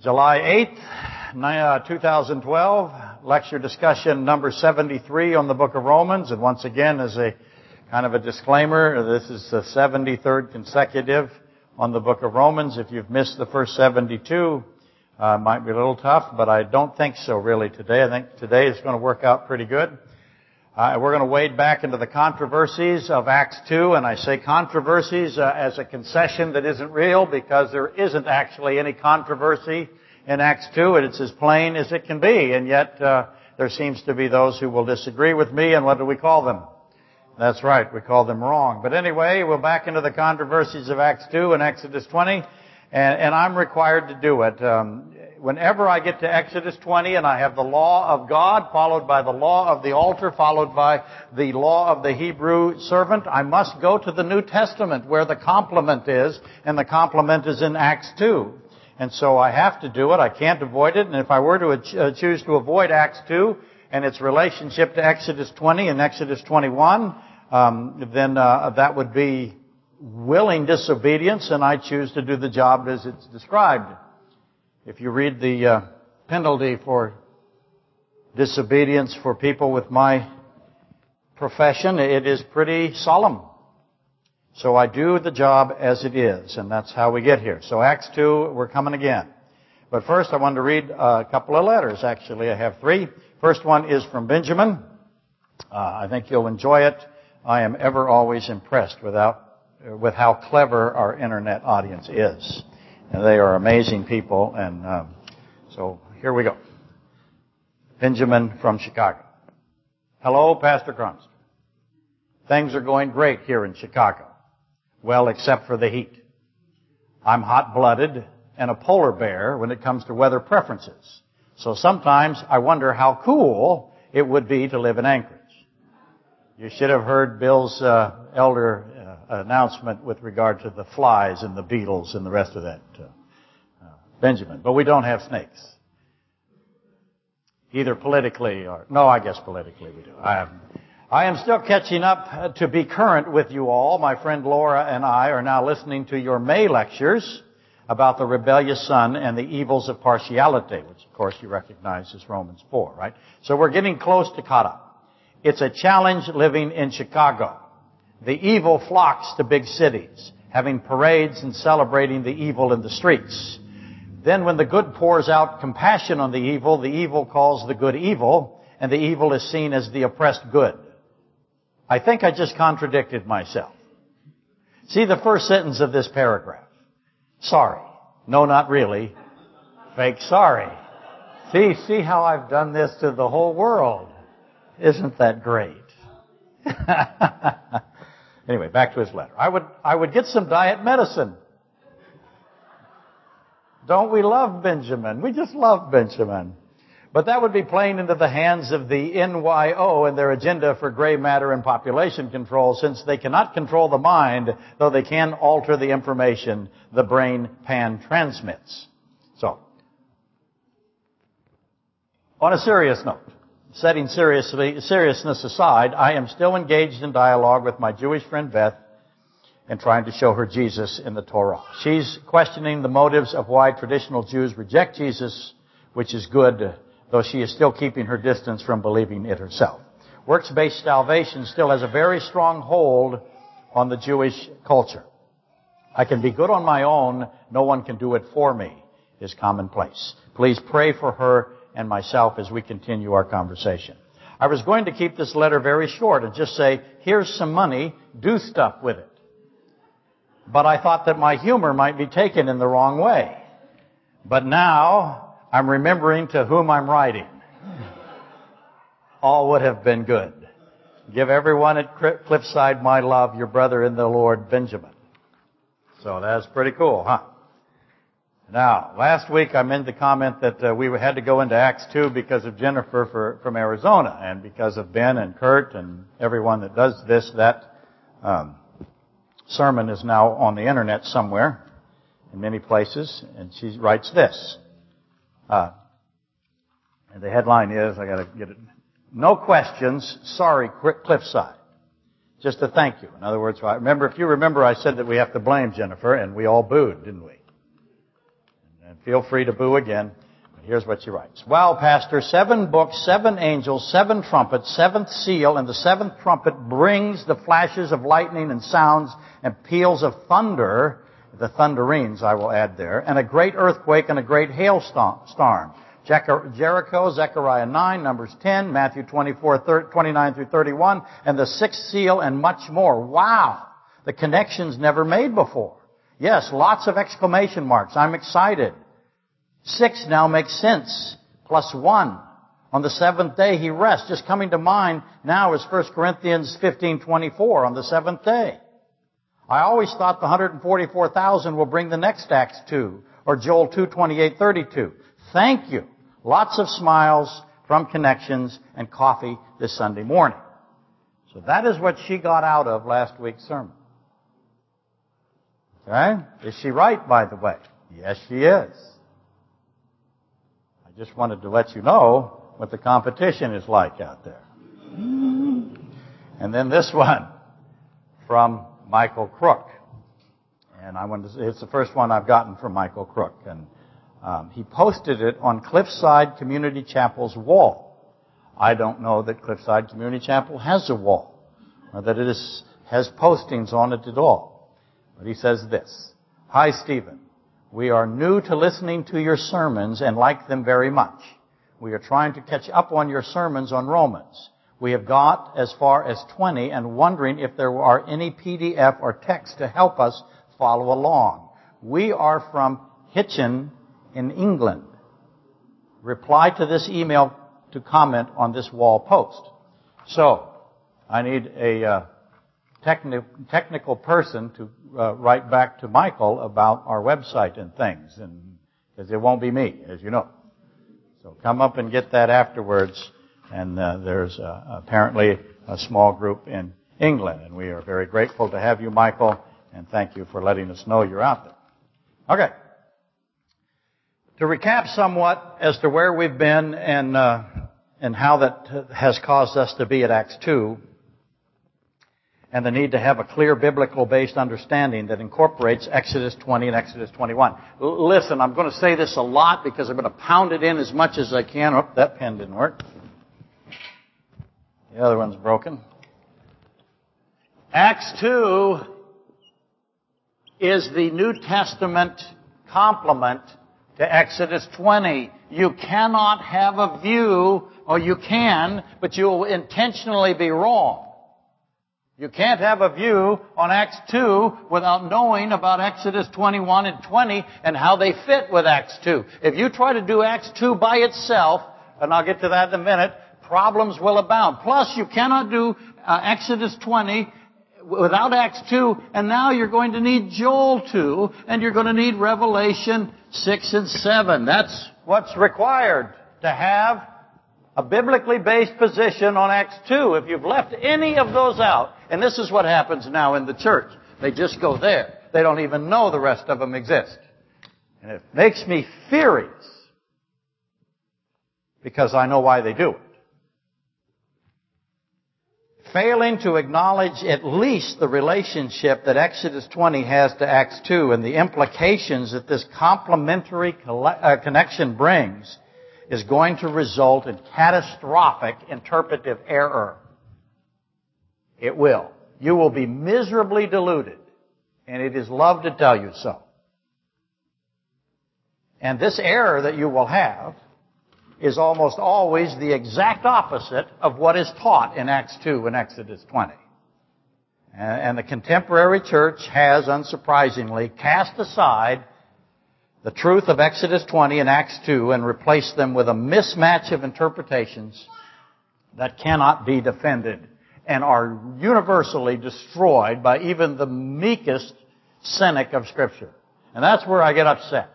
July 8th, 2012, lecture discussion number 73 on the book of Romans. And once again, as a kind of a disclaimer, this is the 73rd consecutive on the book of Romans. If you've missed the first 72, uh, might be a little tough, but I don't think so really today. I think today is going to work out pretty good. Uh, we're going to wade back into the controversies of Acts 2, and I say controversies uh, as a concession that isn't real because there isn't actually any controversy in Acts 2, and it's as plain as it can be, and yet uh, there seems to be those who will disagree with me, and what do we call them? That's right, we call them wrong. But anyway, we're back into the controversies of Acts 2 and Exodus 20, and, and I'm required to do it. Um, whenever I get to Exodus 20 and I have the law of God followed by the law of the altar followed by the law of the Hebrew servant, I must go to the New Testament where the complement is, and the complement is in Acts 2. And so I have to do it. I can't avoid it. And if I were to uh, choose to avoid Acts 2 and its relationship to Exodus 20 and Exodus 21, um, then uh, that would be willing disobedience, and I choose to do the job as it's described. If you read the uh, penalty for disobedience for people with my profession, it is pretty solemn. So I do the job as it is, and that's how we get here. So Acts 2, we're coming again. But first I want to read a couple of letters, actually. I have three. First one is from Benjamin. Uh, I think you'll enjoy it. I am ever always impressed without, with how clever our internet audience is. And they are amazing people. And um, so here we go. Benjamin from Chicago. Hello, Pastor Chronister. Things are going great here in Chicago. Well, except for the heat. I'm hot-blooded and a polar bear when it comes to weather preferences. So sometimes I wonder how cool it would be to live in Anchorage. You should have heard Bill's uh, elder announcement with regard to the flies and the beetles and the rest of that, uh, uh, Benjamin. But we don't have snakes. Either politically or, no, I guess politically we do. I am, I am still catching up to be current with you all. My friend Laura and I are now listening to your May lectures about the rebellious son and the evils of partiality, which of course you recognize as Romans 4, right? So we're getting close to caught up. It's a challenge living in Chicago. The evil flocks to big cities, having parades and celebrating the evil in the streets. Then when the good pours out compassion on the evil, the evil calls the good evil, and the evil is seen as the oppressed good. I think I just contradicted myself. See the first sentence of this paragraph. Sorry. No, not really. Fake sorry. See, see how I've done this to the whole world. Isn't that great? Anyway, back to his letter. I would, I would get some diet medicine. Don't we love Benjamin? We just love Benjamin. But that would be playing into the hands of the NYO and their agenda for gray matter and population control since they cannot control the mind, though they can alter the information the brain pan transmits. So, on a serious note, setting seriousness aside, I am still engaged in dialogue with my Jewish friend Beth and trying to show her Jesus in the Torah. She's questioning the motives of why traditional Jews reject Jesus, which is good, though she is still keeping her distance from believing it herself. Works-based salvation still has a very strong hold on the Jewish culture. I can be good on my own, no one can do it for me, is commonplace. Please pray for her and myself as we continue our conversation. I was going to keep this letter very short and just say, here's some money, do stuff with it. But I thought that my humor might be taken in the wrong way. But now I'm remembering to whom I'm writing. All would have been good. Give everyone at Cliffside my love, your brother in the Lord, Benjamin. So that's pretty cool, huh? Now, last week I made the comment that uh, we had to go into Acts 2 because of Jennifer for, from Arizona and because of Ben and Kurt and everyone that does this. That um, sermon is now on the internet somewhere in many places, and she writes this. Uh, and the headline is, I gotta get it, no questions, sorry Cliffside. Just a thank you. In other words, I remember, if you remember, I said that we have to blame Jennifer, and we all booed, didn't we? Feel free to boo again. But here's what she writes. Well, Pastor, seven books, seven angels, seven trumpets, seventh seal, and the seventh trumpet brings the flashes of lightning and sounds and peals of thunder, the thunderings I will add there, and a great earthquake and a great hailstorm. Jericho, Zechariah 9, Numbers 10, Matthew 24, 29 through 31, and the sixth seal and much more. Wow! The connections never made before. Yes, lots of exclamation marks. I'm excited. Six now makes sense. Plus one. On the seventh day he rests. Just coming to mind now is 1 Corinthians 15:24 on the seventh day. I always thought the 144,000 will bring the next Acts 2 or Joel 2:28-32. Thank you. Lots of smiles from connections and coffee this Sunday morning. So that is what she got out of last week's sermon. Okay? Is she right, by the way? Yes, she is. Just wanted to let you know what the competition is like out there. And then this one from Michael Crook. And I want to, say it's the first one I've gotten from Michael Crook. And um, he posted it on Cliffside Community Chapel's wall. I don't know that Cliffside Community Chapel has a wall, or that it is, has postings on it at all. But he says this. Hi, Stephen. We are new to listening to your sermons and like them very much. We are trying to catch up on your sermons on Romans. We have got as far as 20 and wondering if there are any PDF or text to help us follow along. We are from Hitchin, in England. Reply to this email to comment on this wall post. So, I need a uh, techni- technical person to uh, write back to Michael about our website and things, and because it won't be me, as you know. So come up and get that afterwards. And uh, there's uh, apparently a small group in England, and we are very grateful to have you, Michael, and thank you for letting us know you're out there. Okay. To recap somewhat as to where we've been and, uh, and how that has caused us to be at Acts 2, and the need to have a clear biblical based understanding that incorporates Exodus 20 and Exodus 21. L- listen, I'm going to say this a lot because I'm going to pound it in as much as I can. Oh, that pen didn't work. The other one's broken. Acts 2 is the New Testament complement to Exodus 20. You cannot have a view, or you can, but you will intentionally be wrong. You can't have a view on Acts 2 without knowing about Exodus 21 and 20 and how they fit with Acts 2. If you try to do Acts 2 by itself, and I'll get to that in a minute, problems will abound. Plus, you cannot do uh, Exodus 20 without Acts 2, and now you're going to need Joel 2, and you're going to need Revelation 6 and 7. That's what's required to have a biblically based position on Acts 2. If you've left any of those out, and this is what happens now in the church, they just go there. They don't even know the rest of them exist. And it makes me furious because I know why they do it failing to acknowledge at least the relationship that Exodus 20 has to Acts 2 and the implications that this complementary uh, connection brings is going to result in catastrophic interpretive error. It will. You will be miserably deluded, and it is love to tell you so. And this error that you will have is almost always the exact opposite of what is taught in Acts 2 and Exodus 20. And the contemporary church has, unsurprisingly, cast aside the truth of Exodus 20 and Acts 2 and replaced them with a mismatch of interpretations that cannot be defended and are universally destroyed by even the meekest cynic of Scripture. And that's where I get upset.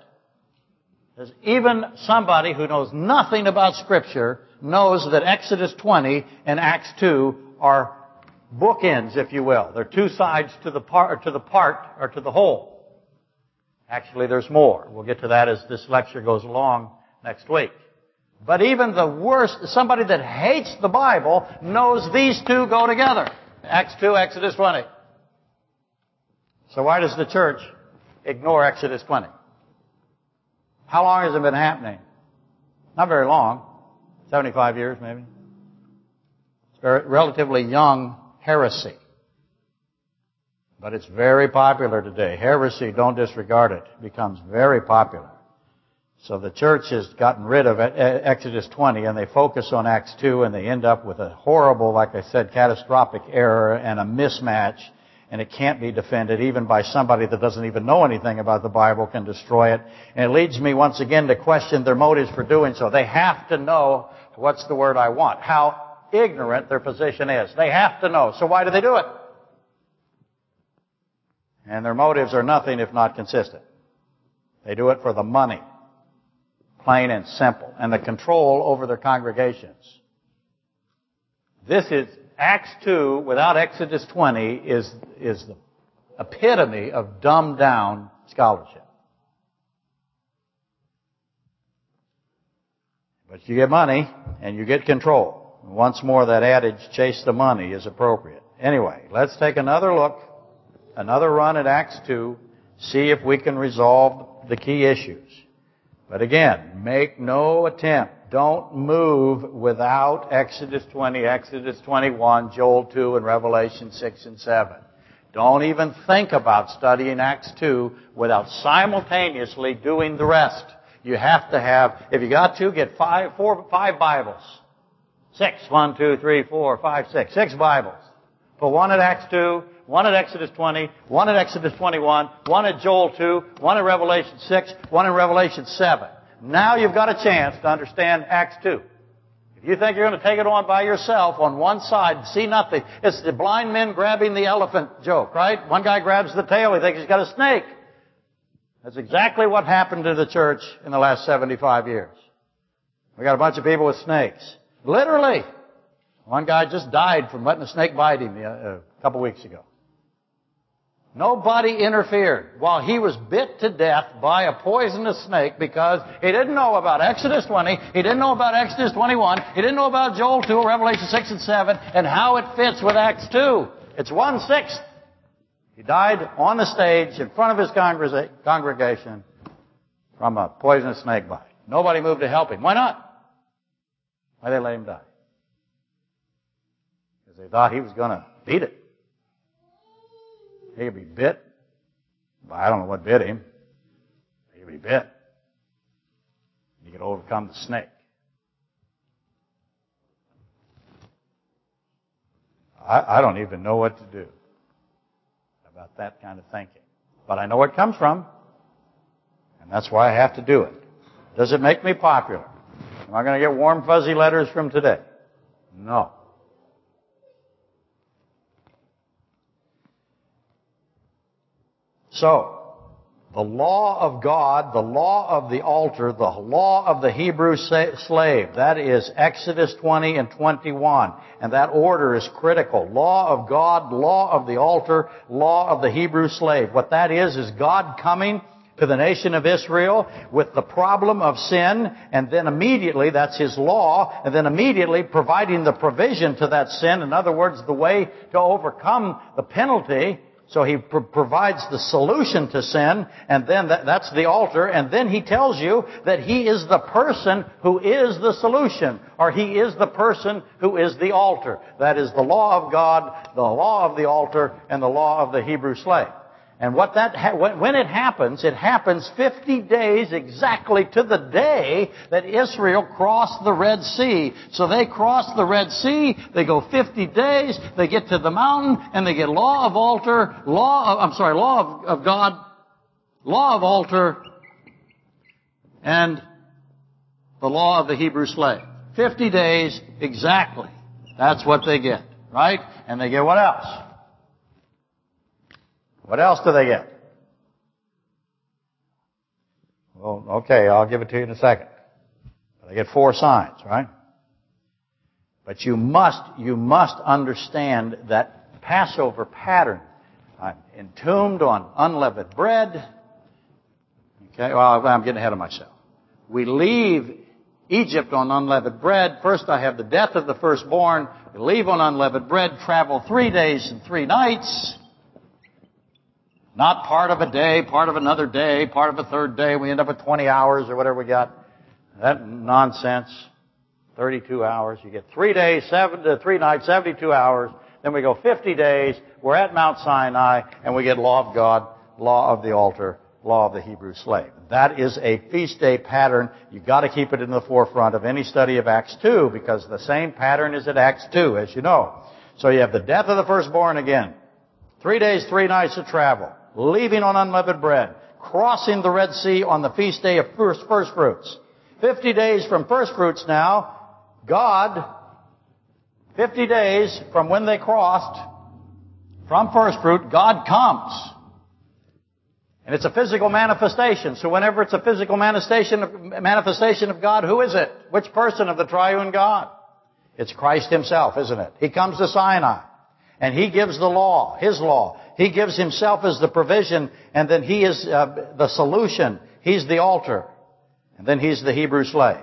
Because even somebody who knows nothing about Scripture knows that Exodus 20 and Acts 2 are bookends, if you will. They're two sides to the part, to the part, or to the whole. Actually, there's more. We'll get to that as this lecture goes along next week. But even the worst, somebody that hates the Bible knows these two go together. Acts 2, Exodus 20. So why does the church ignore Exodus 20? How long has it been happening? Not very long. 75 years maybe. It's very, relatively young heresy. But it's very popular today. Heresy, don't disregard it, becomes very popular. So the church has gotten rid of Exodus 20 and they focus on Acts 2 and they end up with a horrible, like I said, catastrophic error and a mismatch and it can't be defended even by somebody that doesn't even know anything about the Bible can destroy it. And it leads me once again to question their motives for doing so. They have to know what's the word I want, how ignorant their position is. They have to know. So why do they do it? And their motives are nothing if not consistent. They do it for the money. Plain and simple. And the control over their congregations. This is Acts 2 without Exodus 20 is, is the epitome of dumbed down scholarship. But you get money and you get control. Once more, that adage, chase the money, is appropriate. Anyway, let's take another look, another run at Acts 2, see if we can resolve the key issues. But again, make no attempt don't move without Exodus 20, Exodus 21, Joel 2, and Revelation 6 and 7. Don't even think about studying Acts 2 without simultaneously doing the rest. You have to have, if you got to, get five, four, five Bibles. Six. One, two, three, four, five, six. Six Bibles. Put one at Acts 2, one at Exodus 20, one at Exodus 21, one at Joel 2, one at Revelation 6, one in Revelation 7. Now you've got a chance to understand Acts 2. If you think you're going to take it on by yourself on one side, and see nothing. It's the blind men grabbing the elephant joke, right? One guy grabs the tail, he thinks he's got a snake. That's exactly what happened to the church in the last 75 years. We got a bunch of people with snakes. Literally. One guy just died from letting a snake bite him a couple weeks ago. Nobody interfered while he was bit to death by a poisonous snake because he didn't know about Exodus 20, he didn't know about Exodus 21, he didn't know about Joel 2, Revelation 6 and 7, and how it fits with Acts 2. It's one-sixth. He died on the stage in front of his congregation from a poisonous snake bite. Nobody moved to help him. Why not? Why they let him die? Because they thought he was going to beat it. He could be bit. But I don't know what bit him. He could be bit. He could overcome the snake. I, I don't even know what to do about that kind of thinking. But I know where it comes from. And that's why I have to do it. Does it make me popular? Am I going to get warm, fuzzy letters from today? No. So, the law of God, the law of the altar, the law of the Hebrew slave, that is Exodus 20 and 21. And that order is critical. Law of God, law of the altar, law of the Hebrew slave. What that is, is God coming to the nation of Israel with the problem of sin, and then immediately, that's His law, and then immediately providing the provision to that sin. In other words, the way to overcome the penalty so he pr- provides the solution to sin, and then that, that's the altar, and then he tells you that he is the person who is the solution, or he is the person who is the altar. That is the law of God, the law of the altar, and the law of the Hebrew slave. And what that, ha- when it happens, it happens 50 days exactly to the day that Israel crossed the Red Sea. So they cross the Red Sea, they go 50 days, they get to the mountain, and they get law of altar, law of, I'm sorry, law of, of God, law of altar, and the law of the Hebrew slave. 50 days exactly. That's what they get, right? And they get what else? What else do they get? Well, okay, I'll give it to you in a second. They get four signs, right? But you must, you must understand that Passover pattern. I'm entombed on unleavened bread. Okay, well, I'm getting ahead of myself. We leave Egypt on unleavened bread. First I have the death of the firstborn. We leave on unleavened bread, travel three days and three nights Not part of a day, part of another day, part of a third day. We end up with 20 hours or whatever we got. That nonsense. 32 hours. You get three days, seven to three nights, 72 hours. Then we go 50 days. We're at Mount Sinai and we get law of God, law of the altar, law of the Hebrew slave. That is a feast day pattern. You've got to keep it in the forefront of any study of Acts 2 because the same pattern is at Acts 2, as you know. So you have the death of the firstborn again. Three days, three nights of travel. Leaving on unleavened bread. Crossing the Red Sea on the feast day of first, first fruits. 50 days from first fruits now. God, 50 days from when they crossed from first fruit, God comes. And it's a physical manifestation. So whenever it's a physical manifestation, manifestation of God, who is it? Which person of the triune God? It's Christ himself, isn't it? He comes to Sinai. And he gives the law, his law. He gives himself as the provision, and then he is uh, the solution. He's the altar. And then he's the Hebrew slave.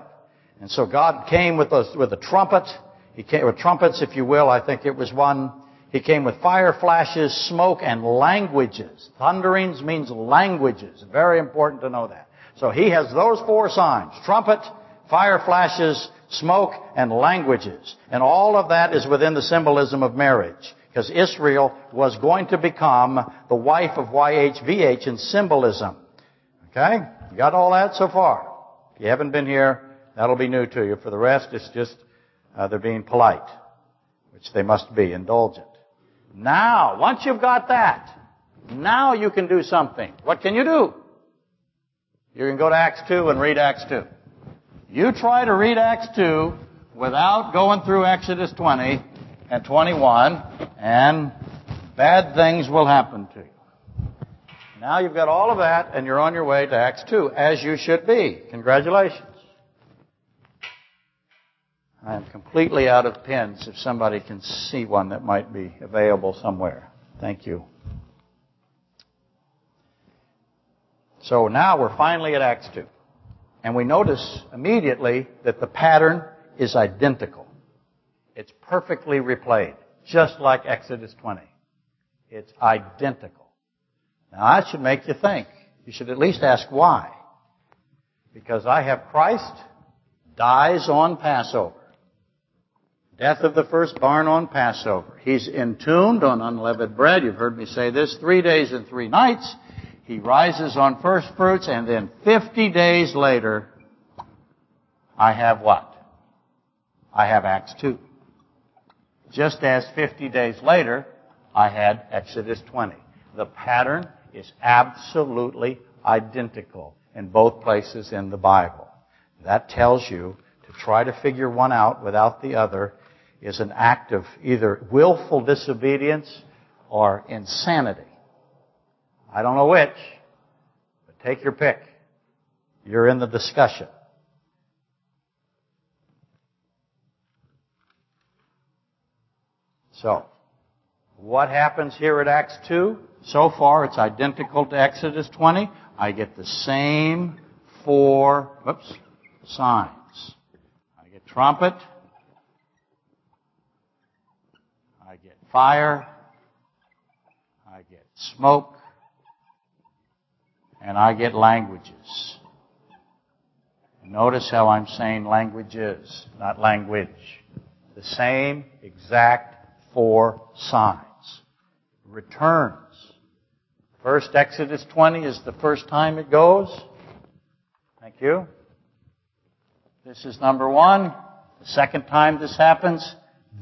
And so God came with a, with a trumpet. He came with trumpets, if you will. I think it was one. He came with fire flashes, smoke, and languages. Thunderings means languages. Very important to know that. So he has those four signs. Trumpet, fire flashes, smoke, and languages. And all of that is within the symbolism of marriage. Because Israel was going to become the wife of YHVH in symbolism. Okay? You got all that so far? If you haven't been here, that'll be new to you. For the rest, it's just uh, they're being polite, which they must be, indulgent. Now, once you've got that, now you can do something. What can you do? You can go to Acts 2 and read Acts 2. You try to read Acts 2 without going through Exodus 20 and 21, and bad things will happen to you. Now you've got all of that, and you're on your way to Acts 2, as you should be. Congratulations. I am completely out of pens if somebody can see one that might be available somewhere. Thank you. So now we're finally at Acts 2. And we notice immediately that the pattern is identical. It's perfectly replayed, just like Exodus 20. It's identical. Now that should make you think. You should at least ask why. Because I have Christ dies on Passover. Death of the firstborn on Passover. He's entombed on unleavened bread. You've heard me say this. Three days and three nights. He rises on first fruits, and then 50 days later, I have what? I have Acts 2. Just as 50 days later, I had Exodus 20. The pattern is absolutely identical in both places in the Bible. That tells you to try to figure one out without the other is an act of either willful disobedience or insanity. I don't know which, but take your pick. You're in the discussion. So, what happens here at Acts 2? So far, it's identical to Exodus 20. I get the same four, whoops, signs. I get trumpet. I get fire. I get smoke and I get languages. Notice how I'm saying languages, not language. The same exact four signs. Returns. First Exodus 20 is the first time it goes. Thank you. This is number one. The second time this happens,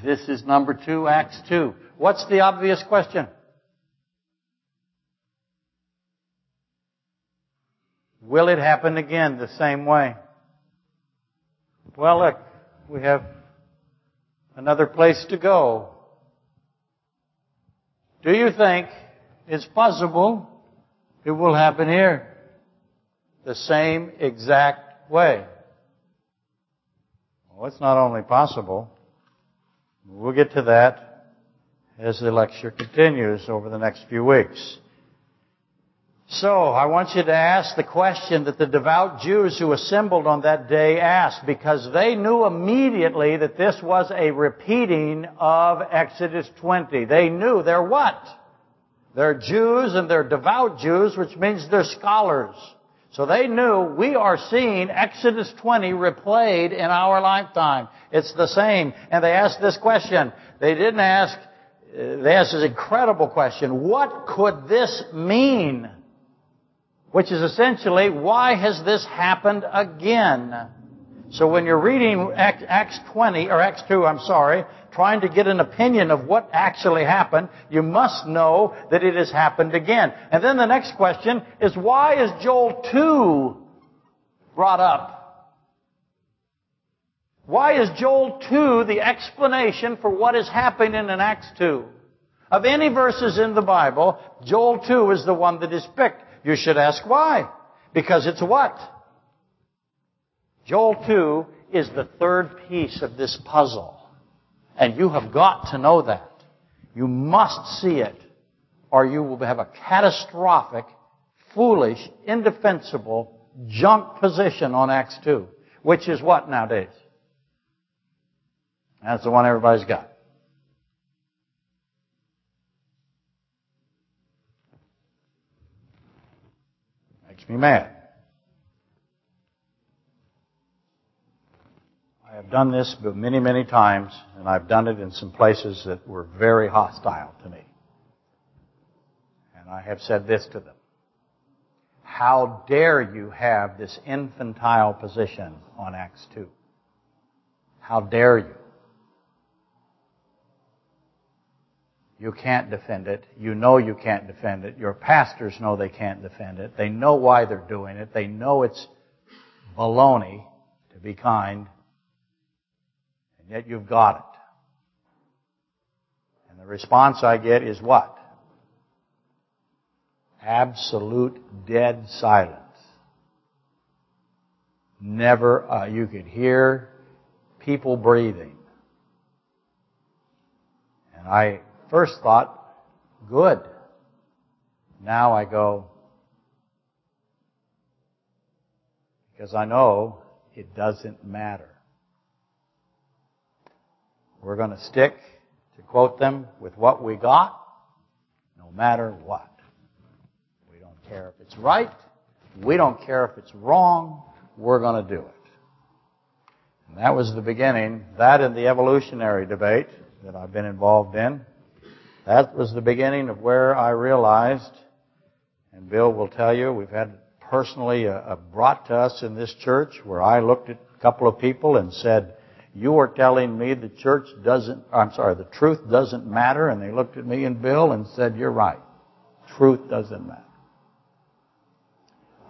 this is number two, Acts 2. What's the obvious question? Will it happen again the same way? Well, look, we have another place to go. Do you think it's possible it will happen here? The same exact way. Well, it's not only possible. We'll get to that as the lecture continues over the next few weeks. So, I want you to ask the question that the devout Jews who assembled on that day asked because they knew immediately that this was a repeating of Exodus 20. They knew they're what? They're Jews and they're devout Jews, which means they're scholars. So they knew we are seeing Exodus 20 replayed in our lifetime. It's the same. And they asked this question. They didn't ask, uh, they asked this incredible question. What could this mean? Which is essentially, why has this happened again? So when you're reading Acts 20, or Acts 2, I'm sorry, trying to get an opinion of what actually happened, you must know that it has happened again. And then the next question is why is Joel 2 brought up? Why is Joel 2 the explanation for what is happening in Acts 2? Of any verses in the Bible, Joel 2 is the one that is picked. You should ask why. Because it's what? Joel 2 is the third piece of this puzzle. And you have got to know that. You must see it, or you will have a catastrophic, foolish, indefensible, junk position on Acts 2. Which is what nowadays? That's the one everybody's got. Me mad. I have done this many, many times, and I've done it in some places that were very hostile to me. And I have said this to them. How dare you have this infantile position on Acts 2? How dare you? You can't defend it. You know you can't defend it. Your pastors know they can't defend it. They know why they're doing it. They know it's baloney, to be kind. And yet you've got it. And the response I get is what? Absolute dead silence. Never, uh, you could hear people breathing. And I first thought, good. Now I go, because I know it doesn't matter. We're going to stick, to quote them, with what we got, no matter what. We don't care if it's right. We don't care if it's wrong. We're going to do it. And that was the beginning. That and the evolutionary debate that I've been involved in. That was the beginning of where I realized, and Bill will tell you, we've had personally brought to us in this church where I looked at a couple of people and said, you are telling me the church doesn't, I'm sorry, the truth doesn't matter. And they looked at me and Bill and said, you're right. Truth doesn't matter.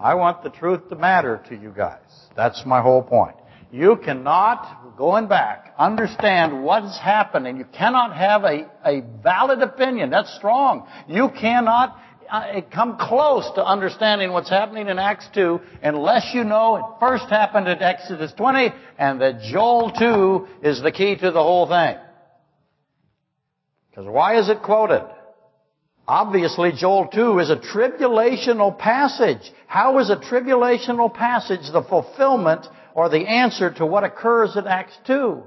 I want the truth to matter to you guys. That's my whole point. You cannot, going back, understand what's happening. You cannot have a, a valid opinion. That's strong. You cannot uh, come close to understanding what's happening in Acts 2 unless you know it first happened at Exodus 20 and that Joel 2 is the key to the whole thing. Because why is it quoted? Obviously, Joel 2 is a tribulational passage. How is a tribulational passage the fulfillment or the answer to what occurs in Acts 2?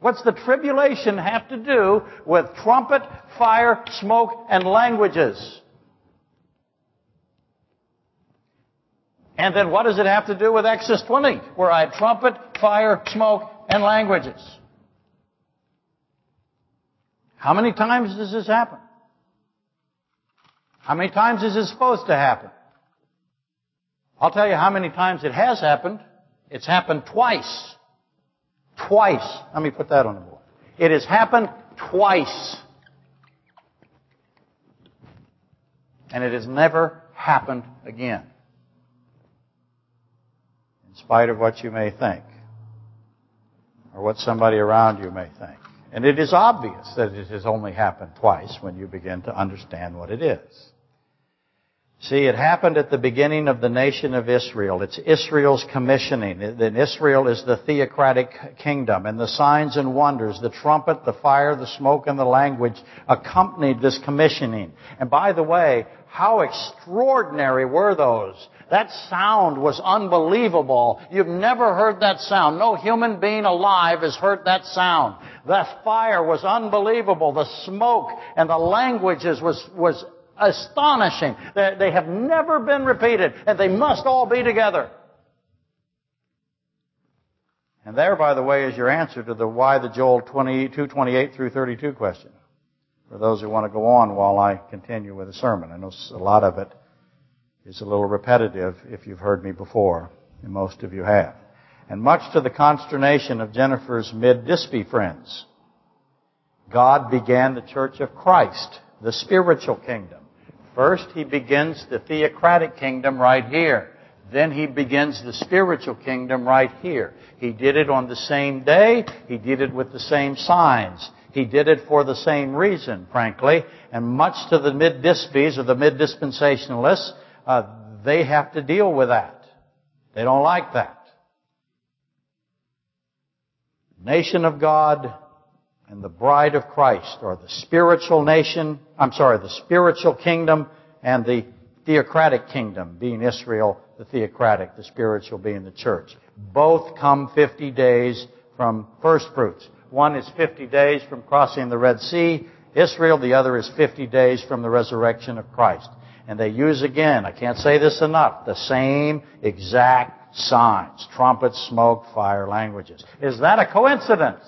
What's the tribulation have to do with trumpet, fire, smoke, and languages? And then what does it have to do with Exodus 20, where I had trumpet, fire, smoke, and languages? How many times does this happen? How many times is this supposed to happen? I'll tell you how many times it has happened. It's happened twice. Twice. Let me put that on the board. It has happened twice. And it has never happened again In spite of what you may think or what somebody around you may think. And it is obvious that it has only happened twice when you begin to understand what it is. See, it happened at the beginning of the nation of Israel. It's Israel's commissioning. And Israel is the theocratic kingdom. And the signs and wonders, the trumpet, the fire, the smoke, and the language accompanied this commissioning. And by the way, how extraordinary were those? That sound was unbelievable. You've never heard that sound. No human being alive has heard that sound. The fire was unbelievable. The smoke and the languages was, was astonishing. They, have never been repeated, and they must all be together. And there, by the way, is your answer to the why the Joel 22, 28 through 32 question. For those who want to go on while I continue with the sermon. I know a lot of it is a little repetitive if you've heard me before, and most of you have. And much to the consternation of Jennifer's mid-Dispy friends, God began the church of Christ, the spiritual kingdom. First, he begins the theocratic kingdom right here. Then he begins the spiritual kingdom right here. He did it on the same day. He did it with the same signs. He did it for the same reason, frankly. And much to the mid-dispies or the mid-dispensationalists, uh, they have to deal with that. They don't like that. Nation of God and the bride of Christ, or the spiritual nation, I'm sorry, the spiritual kingdom and the theocratic kingdom, being Israel, the theocratic, the spiritual being the church. Both come 50 days from first fruits. One is 50 days from crossing the Red Sea, Israel. The other is 50 days from the resurrection of Christ. And they use again, I can't say this enough, the same exact signs. Trumpets, smoke, fire, languages. Is that a coincidence?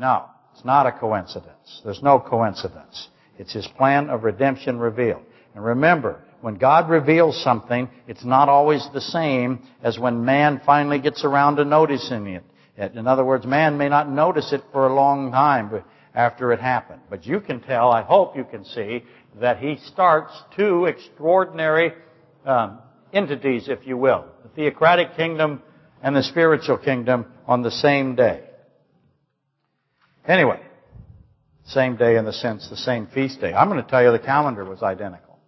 No, it's not a coincidence. There's no coincidence. It's His plan of redemption revealed. And remember, when God reveals something, it's not always the same as when man finally gets around to noticing it. In other words, man may not notice it for a long time after it happened. But you can tell, I hope you can see, that he starts two extraordinary um, entities, if you will, the theocratic kingdom and the spiritual kingdom on the same day. Anyway, same day in the sense, the same feast day. I'm going to tell you the calendar was identical.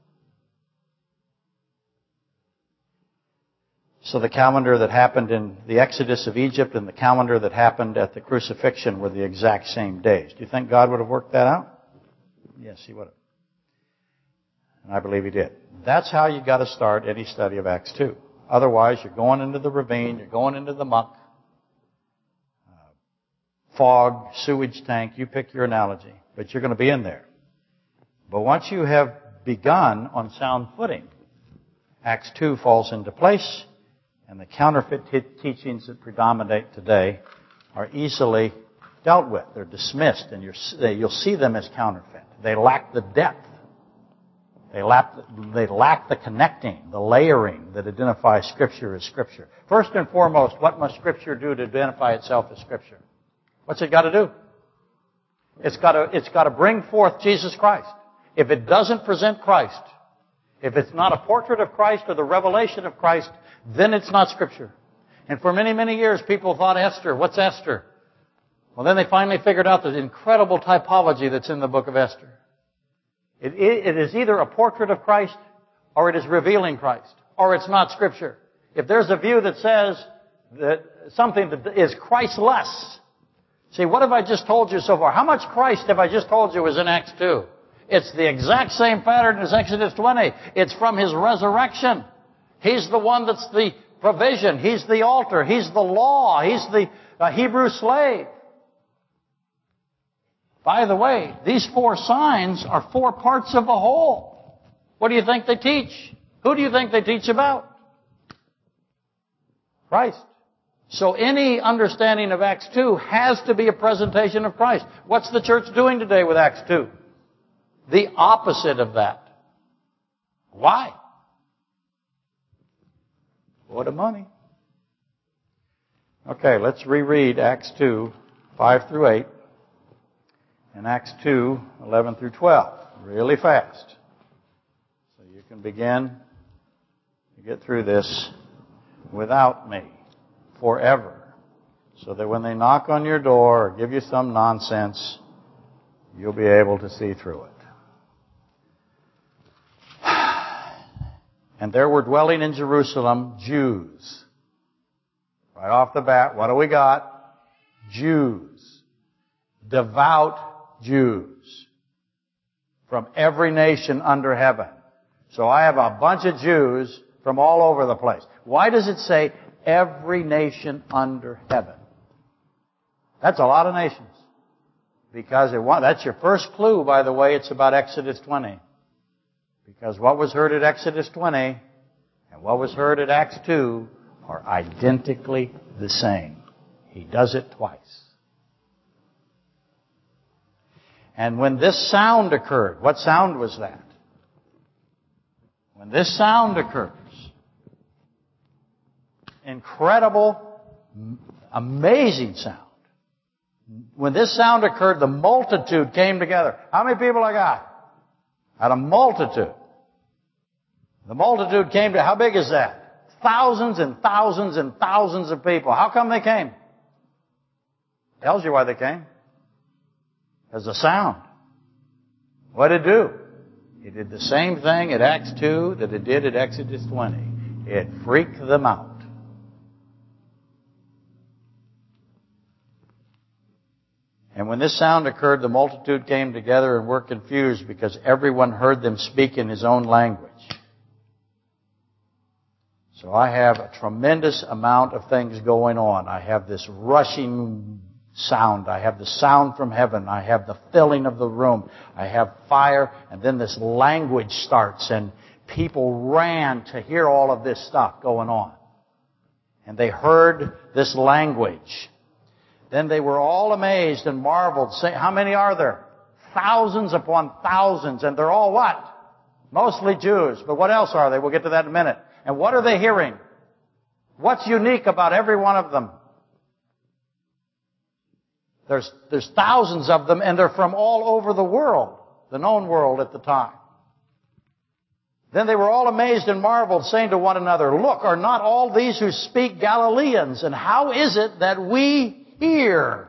So the calendar that happened in the Exodus of Egypt and the calendar that happened at the crucifixion were the exact same days. Do you think God would have worked that out? Yes, He would have. And I believe He did. That's how you got to start any study of Acts 2. Otherwise, you're going into the ravine, you're going into the muck, fog, sewage tank, you pick your analogy, but you're going to be in there. But once you have begun on sound footing, Acts 2 falls into place, and the counterfeit teachings that predominate today are easily dealt with. They're dismissed, and you'll see them as counterfeit. They lack the depth they lack, they lack the connecting, the layering that identifies Scripture as Scripture. First and foremost, what must Scripture do to identify itself as Scripture? What's it got to do? It's got to, it's got to bring forth Jesus Christ. If it doesn't present Christ, if it's not a portrait of Christ or the revelation of Christ, then it's not Scripture. And for many, many years, people thought Esther, what's Esther? Well, then they finally figured out the incredible typology that's in the book of Esther. It, it is either a portrait of Christ or it is revealing Christ or it's not scripture. If there's a view that says that something that is Christless, see, what have I just told you so far? How much Christ have I just told you is in Acts 2? It's the exact same pattern as Exodus 20. It's from His resurrection. He's the one that's the provision. He's the altar. He's the law. He's the uh, Hebrew slave. By the way, these four signs are four parts of a whole. What do you think they teach? Who do you think they teach about? Christ. So any understanding of Acts 2 has to be a presentation of Christ. What's the church doing today with Acts 2? The opposite of that. Why? What a money. Okay, let's reread Acts 2, 5 through 8 and Acts 2, 11 through 12, really fast. So you can begin to get through this without me forever. So that when they knock on your door or give you some nonsense, you'll be able to see through it. And there were dwelling in Jerusalem Jews. Right off the bat, what do we got? Jews. Devout Jews from every nation under heaven. So I have a bunch of Jews from all over the place. Why does it say every nation under heaven? That's a lot of nations. Because it, that's your first clue, by the way, it's about Exodus 20. Because what was heard at Exodus 20 and what was heard at Acts 2 are identically the same. He does it twice. And when this sound occurred, what sound was that? When this sound occurs, incredible, amazing sound. When this sound occurred, the multitude came together. How many people I got? Had a multitude. The multitude came to, how big is that? Thousands and thousands and thousands of people. How come they came? Tells you why they came. As a sound. What did it do? It did the same thing at Acts 2 that it did at Exodus 20. It freaked them out. And when this sound occurred, the multitude came together and were confused because everyone heard them speak in his own language. So I have a tremendous amount of things going on. I have this rushing sound. I have the sound from heaven. I have the filling of the room. I have fire. And then this language starts and people ran to hear all of this stuff going on. And they heard this language. Then they were all amazed and marveled, saying, how many are there? Thousands upon thousands, and they're all what? Mostly Jews. But what else are they? We'll get to that in a minute. And what are they hearing? What's unique about every one of them? There's, there's thousands of them, and they're from all over the world, the known world at the time. Then they were all amazed and marveled, saying to one another, Look, are not all these who speak Galileans? And how is it that we hear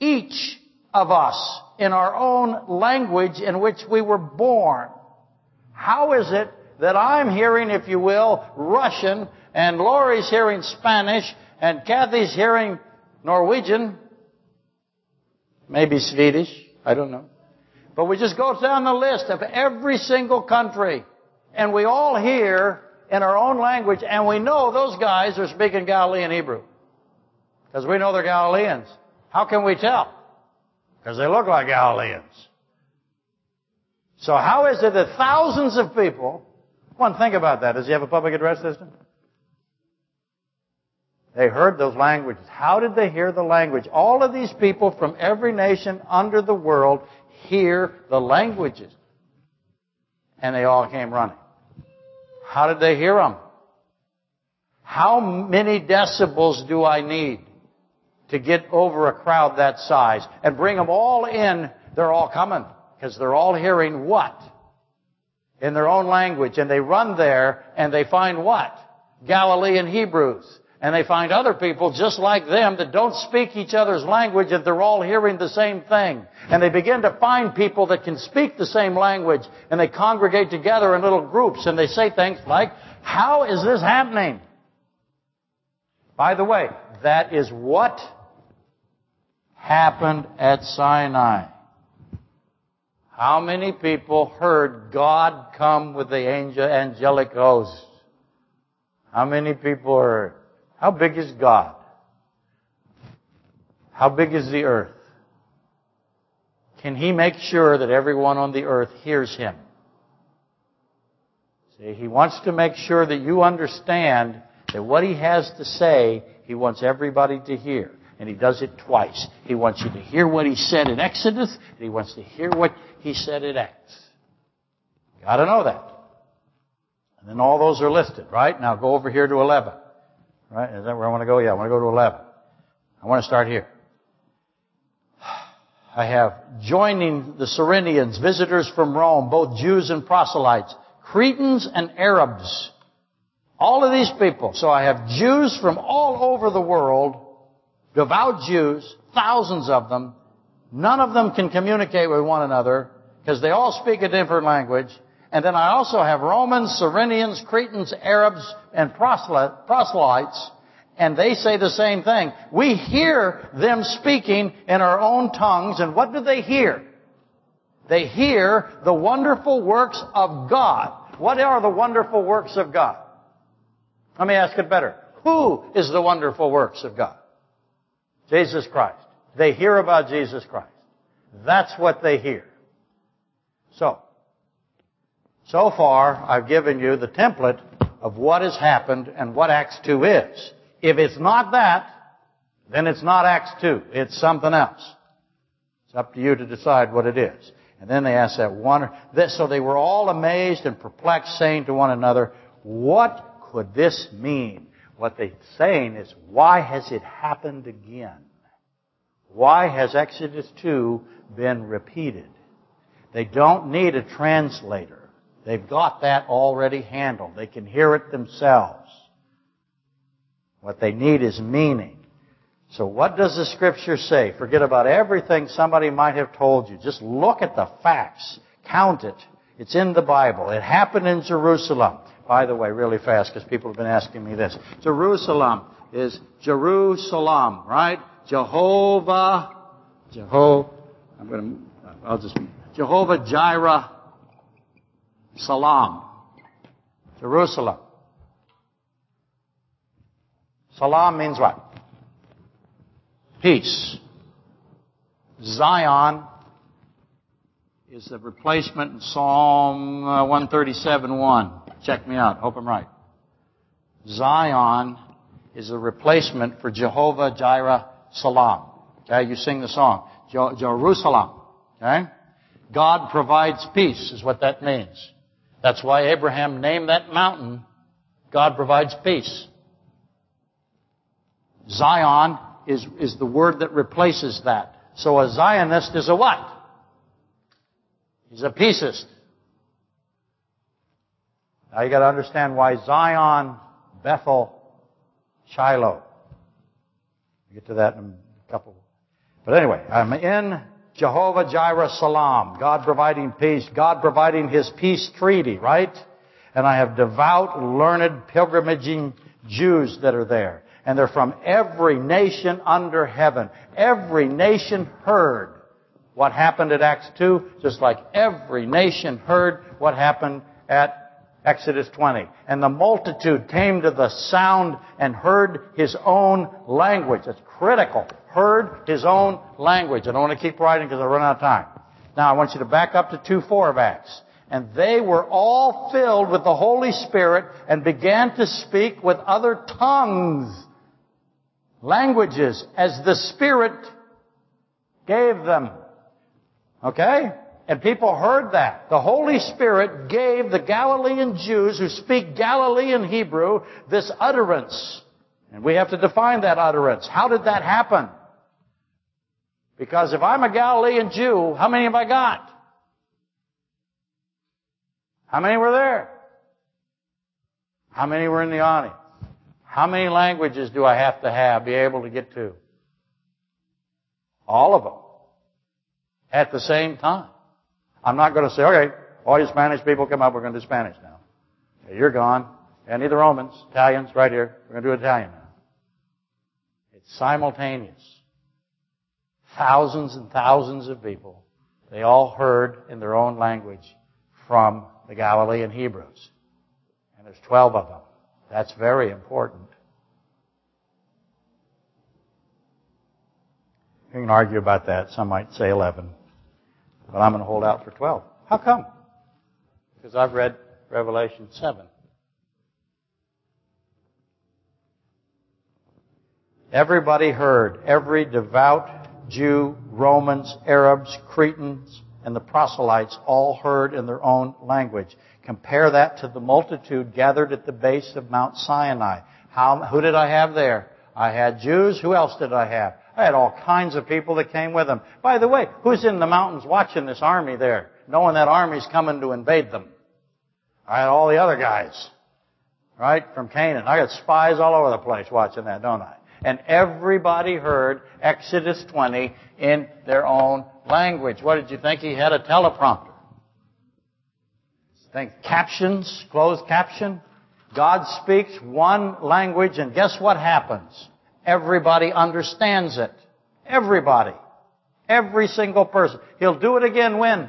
each of us in our own language in which we were born. How is it that I'm hearing, if you will, Russian, and Lori's hearing Spanish, and Kathy's hearing Norwegian, maybe Swedish, I don't know. But we just go down the list of every single country, and we all hear in our own language, and we know those guys are speaking Galilean Hebrew. Because we know they're Galileans. How can we tell? Because they look like Galileans. So how is it that thousands of people, one, think about that. Does he have a public address system? They heard those languages. How did they hear the language? All of these people from every nation under the world hear the languages. And they all came running. How did they hear them? How many decibels do I need? To get over a crowd that size and bring them all in, they're all coming because they're all hearing what? In their own language. And they run there and they find what? Galilean Hebrews. And they find other people just like them that don't speak each other's language and they're all hearing the same thing. And they begin to find people that can speak the same language and they congregate together in little groups and they say things like, how is this happening? By the way, that is what happened at Sinai. How many people heard God come with the angel, angelic host? How many people heard? How big is God? How big is the earth? Can He make sure that everyone on the earth hears Him? See, He wants to make sure that you understand that what He has to say, He wants everybody to hear and he does it twice. He wants you to hear what he said in Exodus, and he wants to hear what he said in Acts. Gotta know that. And then all those are listed, right? Now go over here to 11. Right? Is that where I want to go? Yeah, I want to go to 11. I want to start here. I have joining the Cyrenians, visitors from Rome, both Jews and proselytes, Cretans and Arabs. All of these people. So I have Jews from all over the world devout Jews, thousands of them. None of them can communicate with one another because they all speak a different language. And then I also have Romans, Cyrenians, Cretans, Arabs, and proselytes, and they say the same thing. We hear them speaking in our own tongues, and what do they hear? They hear the wonderful works of God. What are the wonderful works of God? Let me ask it better. Who is the wonderful works of God? Jesus Christ. They hear about Jesus Christ. That's what they hear. So, so far, I've given you the template of what has happened and what Acts 2 is. If it's not that, then it's not Acts 2. It's something else. It's up to you to decide what it is. And then they asked that one, so they were all amazed and perplexed, saying to one another, what could this mean? What they're saying is, why has it happened again? Why has Exodus 2 been repeated? They don't need a translator. They've got that already handled. They can hear it themselves. What they need is meaning. So what does the scripture say? Forget about everything somebody might have told you. Just look at the facts. Count it. It's in the Bible. It happened in Jerusalem. By the way, really fast, because people have been asking me this. Jerusalem is Jerusalem, right? Jehovah, Jehovah, I'm going to, I'll just, Jehovah Jireh, Salam. Jerusalem. Salam means what? Peace. Zion is the replacement in Psalm uh, 137.1. Check me out. Hope I'm right. Zion is a replacement for Jehovah Jireh Salam. Okay, you sing the song. Jerusalem. Okay? God provides peace is what that means. That's why Abraham named that mountain God provides peace. Zion is, is the word that replaces that. So a Zionist is a what? He's a peacist. Now you gotta understand why Zion, Bethel, Shiloh. We'll get to that in a couple. But anyway, I'm in Jehovah Jireh Salam, God providing peace, God providing His peace treaty, right? And I have devout, learned, pilgrimaging Jews that are there and they're from every nation under heaven. Every nation heard what happened at Acts 2, just like every nation heard what happened at Exodus 20. And the multitude came to the sound and heard his own language. That's critical. Heard his own language. I don't want to keep writing because I run out of time. Now I want you to back up to 2-4 of Acts. And they were all filled with the Holy Spirit and began to speak with other tongues languages as the Spirit gave them. Okay? And people heard that. The Holy Spirit gave the Galilean Jews who speak Galilean Hebrew this utterance. And we have to define that utterance. How did that happen? Because if I'm a Galilean Jew, how many have I got? How many were there? How many were in the audience? How many languages do I have to have, be able to get to? All of them. At the same time. I'm not going to say, okay, all you Spanish people come up, we're going to do Spanish now. You're gone. Any of the Romans, Italians, right here, we're going to do Italian now. It's simultaneous. Thousands and thousands of people, they all heard in their own language from the Galilean Hebrews. And there's 12 of them. That's very important. You can argue about that. Some might say 11. But I'm going to hold out for 12. How come? Because I've read Revelation 7. Everybody heard. Every devout Jew, Romans, Arabs, Cretans, and the proselytes all heard in their own language. Compare that to the multitude gathered at the base of Mount Sinai. How, who did I have there? I had Jews. Who else did I have? I had all kinds of people that came with them. By the way, who's in the mountains watching this army there, knowing that army's coming to invade them? I had all the other guys, right, from Canaan. I got spies all over the place watching that, don't I? And everybody heard Exodus 20 in their own language. What did you think? He had a teleprompter. Think captions, closed caption. God speaks one language and guess what happens? Everybody understands it. Everybody. Every single person. He'll do it again when?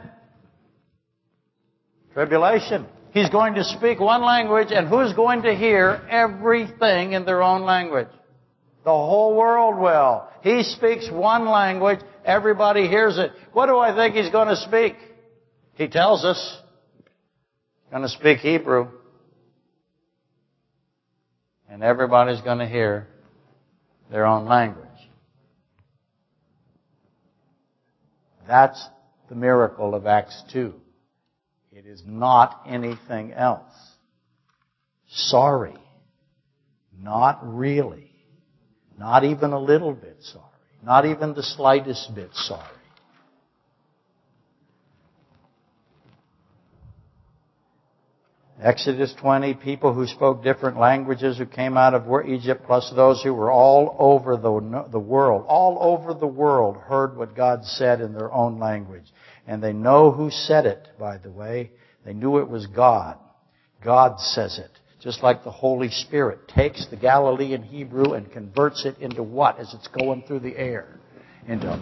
Tribulation. He's going to speak one language and who's going to hear everything in their own language? The whole world will. He speaks one language, everybody hears it. What do I think he's going to speak? He tells us. He's going to speak Hebrew. And everybody's going to hear their own language. That's the miracle of Acts 2. It is not anything else. Sorry. Not really. Not even a little bit sorry. Not even the slightest bit sorry. Exodus 20, people who spoke different languages who came out of Egypt, plus those who were all over the, the world, all over the world heard what God said in their own language. And they know who said it, by the way. They knew it was God. God says it. Just like the Holy Spirit takes the Galilean Hebrew and converts it into what as it's going through the air? Into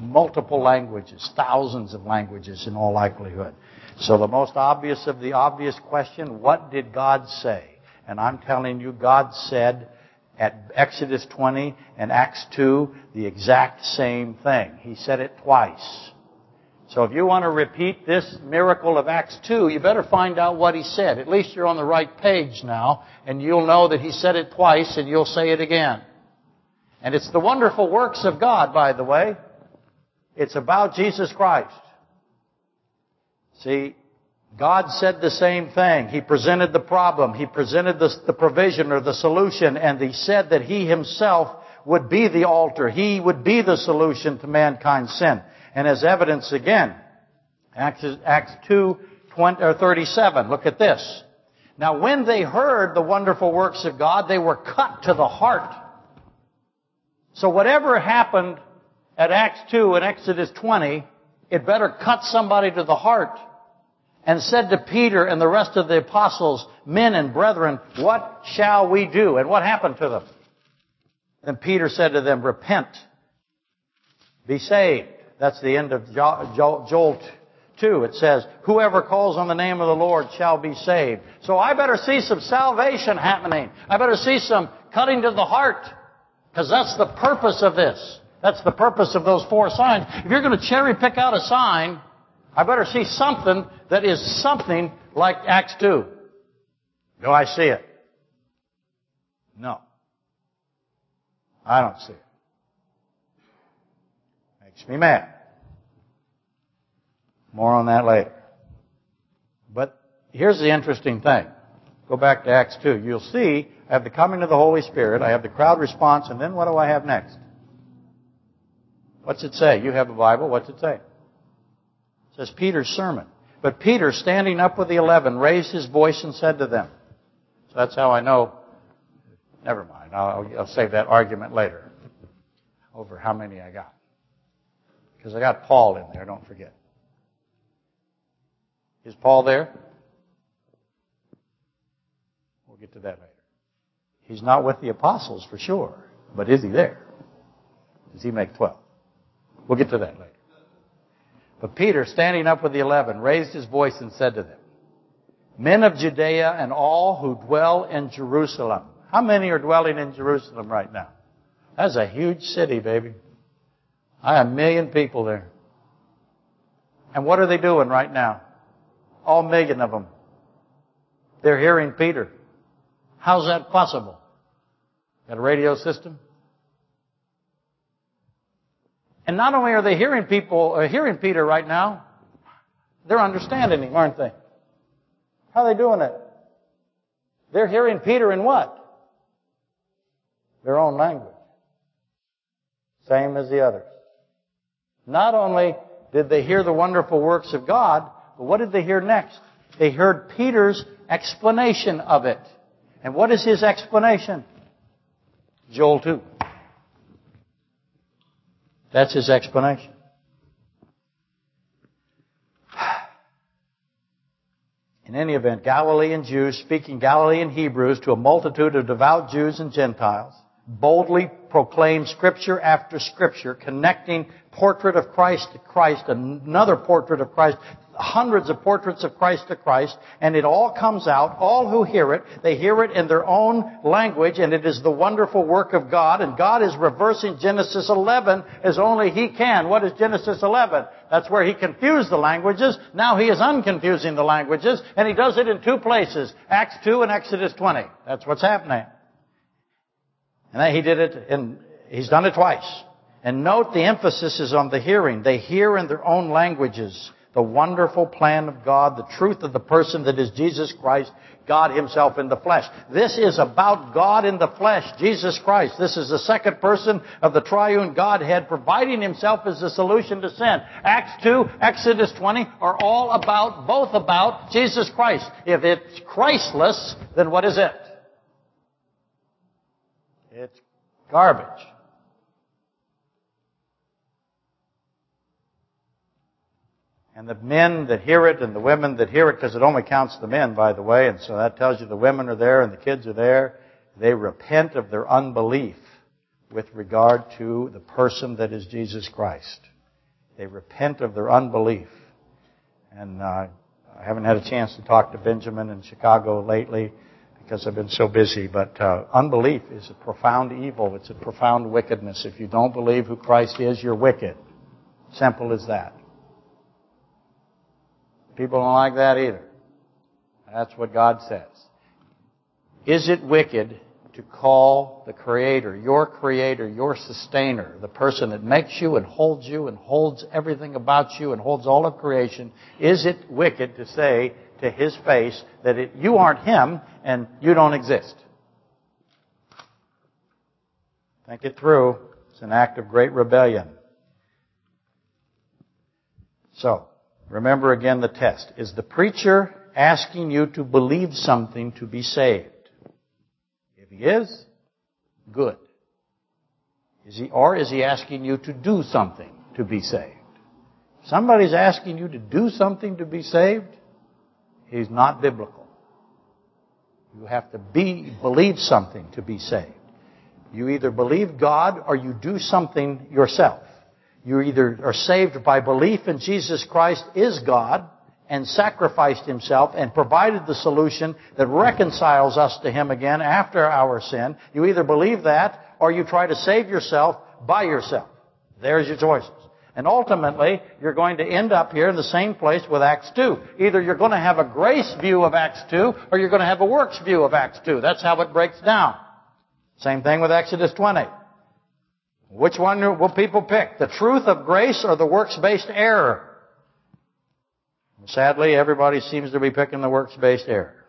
multiple languages, thousands of languages in all likelihood. So the most obvious of the obvious question, what did God say? And I'm telling you, God said at Exodus 20 and Acts 2 the exact same thing. He said it twice. So if you want to repeat this miracle of Acts 2, you better find out what he said. At least you're on the right page now, and you'll know that he said it twice, and you'll say it again. And it's the wonderful works of God, by the way. It's about Jesus Christ. See, God said the same thing. He presented the problem. He presented the, the provision or the solution, and he said that he himself would be the altar. He would be the solution to mankind's sin. And as evidence again, Acts, Acts 2, 20, or 37, look at this. Now when they heard the wonderful works of God, they were cut to the heart. So whatever happened at Acts 2 and Exodus 20, it better cut somebody to the heart. And said to Peter and the rest of the apostles, men and brethren, what shall we do? And what happened to them? Then Peter said to them, repent, be saved. That's the end of Joel 2. It says, whoever calls on the name of the Lord shall be saved. So I better see some salvation happening. I better see some cutting to the heart. Because that's the purpose of this. That's the purpose of those four signs. If you're going to cherry pick out a sign, I better see something that is something like Acts 2. Do I see it? No. I don't see it. Makes me mad. More on that later. But here's the interesting thing. Go back to Acts 2. You'll see I have the coming of the Holy Spirit, I have the crowd response, and then what do I have next? What's it say? You have a Bible. What's it say? It says Peter's sermon. But Peter, standing up with the eleven, raised his voice and said to them. So that's how I know. Never mind. I'll, I'll save that argument later over how many I got. Because I got Paul in there, don't forget. Is Paul there? We'll get to that later. He's not with the apostles for sure, but is he there? Does he make 12? We'll get to that later. But Peter, standing up with the eleven, raised his voice and said to them, Men of Judea and all who dwell in Jerusalem. How many are dwelling in Jerusalem right now? That's a huge city, baby. I have a million people there. And what are they doing right now? All million of them. They're hearing Peter. How's that possible? Got a radio system? And not only are they hearing people, uh, hearing Peter right now, they're understanding him, aren't they? How are they doing it? They're hearing Peter in what? Their own language. Same as the others. Not only did they hear the wonderful works of God, but what did they hear next? They heard Peter's explanation of it. And what is his explanation? Joel 2. That's his explanation. In any event, Galilean Jews speaking Galilean Hebrews to a multitude of devout Jews and Gentiles boldly proclaim scripture after scripture, connecting portrait of Christ to Christ, another portrait of Christ, hundreds of portraits of Christ to Christ, and it all comes out. All who hear it, they hear it in their own language, and it is the wonderful work of God, and God is reversing Genesis 11 as only He can. What is Genesis 11? That's where He confused the languages. Now He is unconfusing the languages, and He does it in two places, Acts 2 and Exodus 20. That's what's happening. And He did it in, He's done it twice. And note the emphasis is on the hearing. They hear in their own languages the wonderful plan of God, the truth of the person that is Jesus Christ, God Himself in the flesh. This is about God in the flesh, Jesus Christ. This is the second person of the triune Godhead providing Himself as the solution to sin. Acts 2, Exodus 20 are all about, both about Jesus Christ. If it's Christless, then what is it? It's garbage. And the men that hear it and the women that hear it, because it only counts the men, by the way, and so that tells you the women are there and the kids are there, they repent of their unbelief with regard to the person that is Jesus Christ. They repent of their unbelief. And uh, I haven't had a chance to talk to Benjamin in Chicago lately because I've been so busy, but uh, unbelief is a profound evil. It's a profound wickedness. If you don't believe who Christ is, you're wicked. Simple as that. People don't like that either. That's what God says. Is it wicked to call the Creator, your Creator, your Sustainer, the person that makes you and holds you and holds everything about you and holds all of creation, is it wicked to say to His face that it, you aren't Him and you don't exist? Think it through. It's an act of great rebellion. So, Remember again the test. Is the preacher asking you to believe something to be saved? If he is, good. Is he, or is he asking you to do something to be saved? If somebody's asking you to do something to be saved, he's not biblical. You have to be, believe something to be saved. You either believe God or you do something yourself. You either are saved by belief in Jesus Christ is God and sacrificed himself and provided the solution that reconciles us to him again after our sin. You either believe that or you try to save yourself by yourself. There's your choices. And ultimately, you're going to end up here in the same place with Acts 2. Either you're going to have a grace view of Acts 2 or you're going to have a works view of Acts 2. That's how it breaks down. Same thing with Exodus 20. Which one will people pick? The truth of grace or the works-based error? Sadly, everybody seems to be picking the works-based error.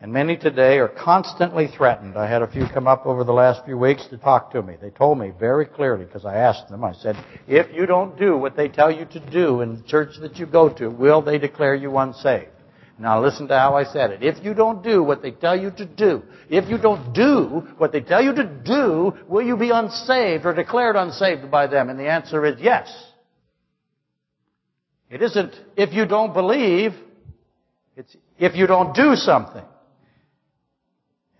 And many today are constantly threatened. I had a few come up over the last few weeks to talk to me. They told me very clearly, because I asked them, I said, if you don't do what they tell you to do in the church that you go to, will they declare you unsaved? Now listen to how I said it. If you don't do what they tell you to do, if you don't do what they tell you to do, will you be unsaved or declared unsaved by them? And the answer is yes. It isn't if you don't believe, it's if you don't do something.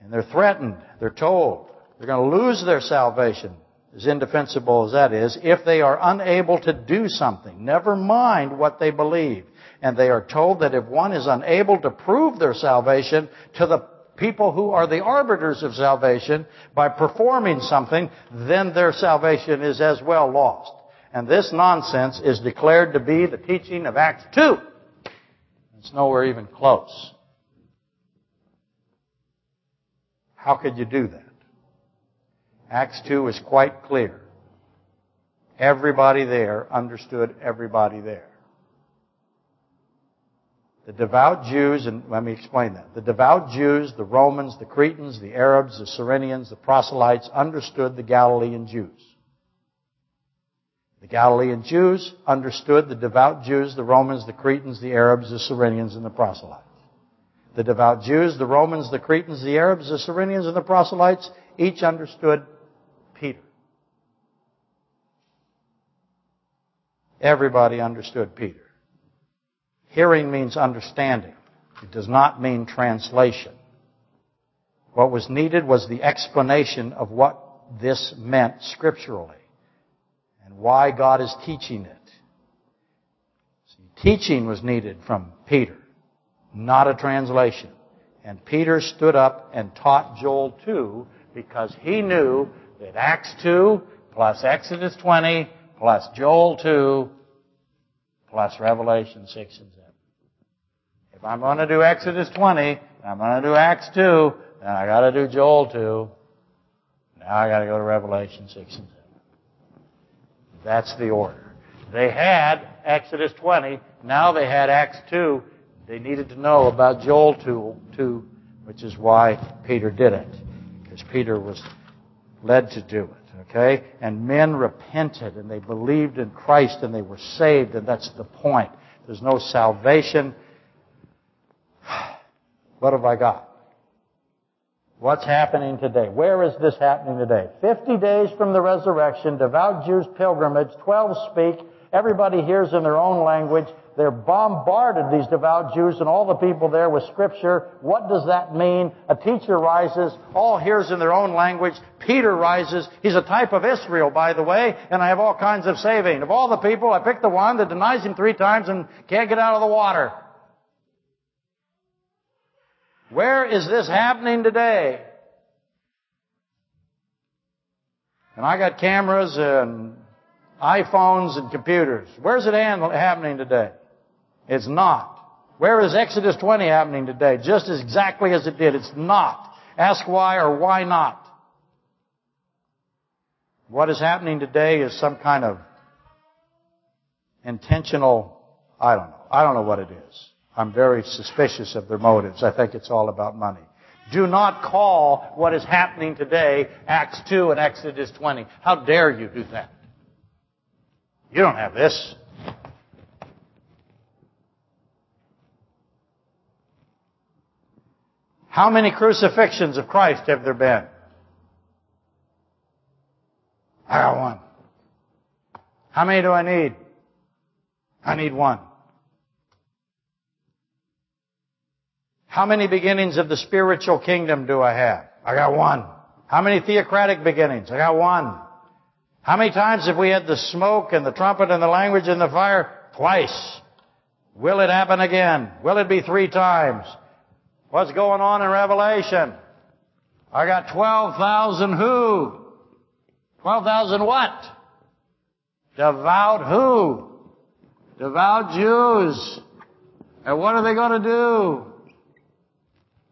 And they're threatened, they're told, they're going to lose their salvation, as indefensible as that is, if they are unable to do something. Never mind what they believe and they are told that if one is unable to prove their salvation to the people who are the arbiters of salvation by performing something, then their salvation is as well lost. And this nonsense is declared to be the teaching of Acts 2. It's nowhere even close. How could you do that? Acts 2 is quite clear. Everybody there understood everybody there. The devout Jews, and let me explain that. The devout Jews, the Romans, the Cretans, the Arabs, the Cyrenians, the proselytes understood the Galilean Jews. The Galilean Jews understood the devout Jews, the Romans, the Cretans, the Arabs, the Cyrenians, and the proselytes. The devout Jews, the Romans, the Cretans, the Arabs, the Cyrenians, and the proselytes each understood Peter. Everybody understood Peter. Hearing means understanding. It does not mean translation. What was needed was the explanation of what this meant scripturally and why God is teaching it. You Teaching was needed from Peter, not a translation. And Peter stood up and taught Joel 2 because he knew that Acts 2 plus Exodus 20 plus Joel 2 plus Revelation 6 and 7. If I'm going to do Exodus 20, I'm going to do Acts 2, then I got to do Joel 2. Now I got to go to Revelation 6 and 7. That's the order. They had Exodus 20. Now they had Acts 2. They needed to know about Joel 2, 2 which is why Peter did it. Because Peter was led to do it. Okay? And men repented and they believed in Christ and they were saved, and that's the point. There's no salvation. What have I got? What's happening today? Where is this happening today? 50 days from the resurrection, devout Jews pilgrimage, 12 speak, everybody hears in their own language. They're bombarded, these devout Jews and all the people there with scripture. What does that mean? A teacher rises, all hears in their own language. Peter rises. He's a type of Israel, by the way, and I have all kinds of saving. Of all the people, I picked the one that denies him three times and can't get out of the water. Where is this happening today? And I got cameras and iPhones and computers. Where's it happening today? It's not. Where is Exodus 20 happening today? Just as exactly as it did. It's not. Ask why or why not. What is happening today is some kind of intentional, I don't know. I don't know what it is. I'm very suspicious of their motives. I think it's all about money. Do not call what is happening today Acts 2 and Exodus 20. How dare you do that? You don't have this. How many crucifixions of Christ have there been? I got one. How many do I need? I need one. How many beginnings of the spiritual kingdom do I have? I got one. How many theocratic beginnings? I got one. How many times have we had the smoke and the trumpet and the language and the fire? Twice. Will it happen again? Will it be three times? What's going on in Revelation? I got 12,000 who? 12,000 what? Devout who? Devout Jews. And what are they going to do?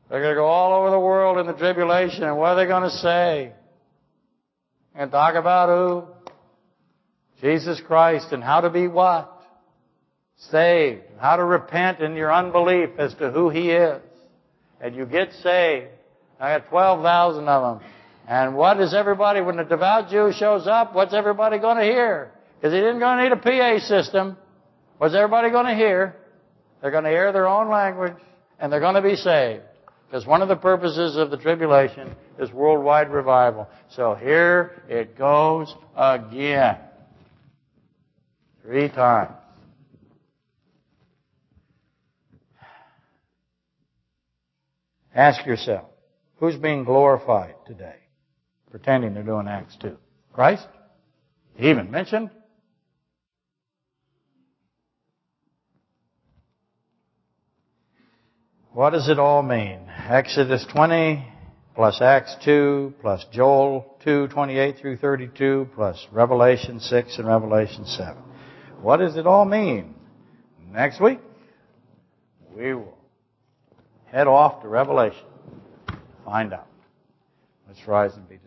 They're going to go all over the world in the tribulation, and what are they going to say? And talk about who? Jesus Christ, and how to be what? Saved. How to repent in your unbelief as to who He is. And you get saved. I got 12,000 of them. And what is everybody, when the devout Jew shows up, what's everybody going to hear? Because he didn't going to need a PA system. What's everybody going to hear? They're going to hear their own language, and they're going to be saved. Because one of the purposes of the tribulation is worldwide revival. So here it goes again. Three times. Ask yourself, who's being glorified today? Pretending they're doing Acts 2. Christ? He even mentioned What does it all mean? Exodus 20 plus Acts 2 plus Joel 2, 28 through 32 plus Revelation 6 and Revelation 7. What does it all mean? Next week, we will head off to Revelation. Find out. Let's rise and be.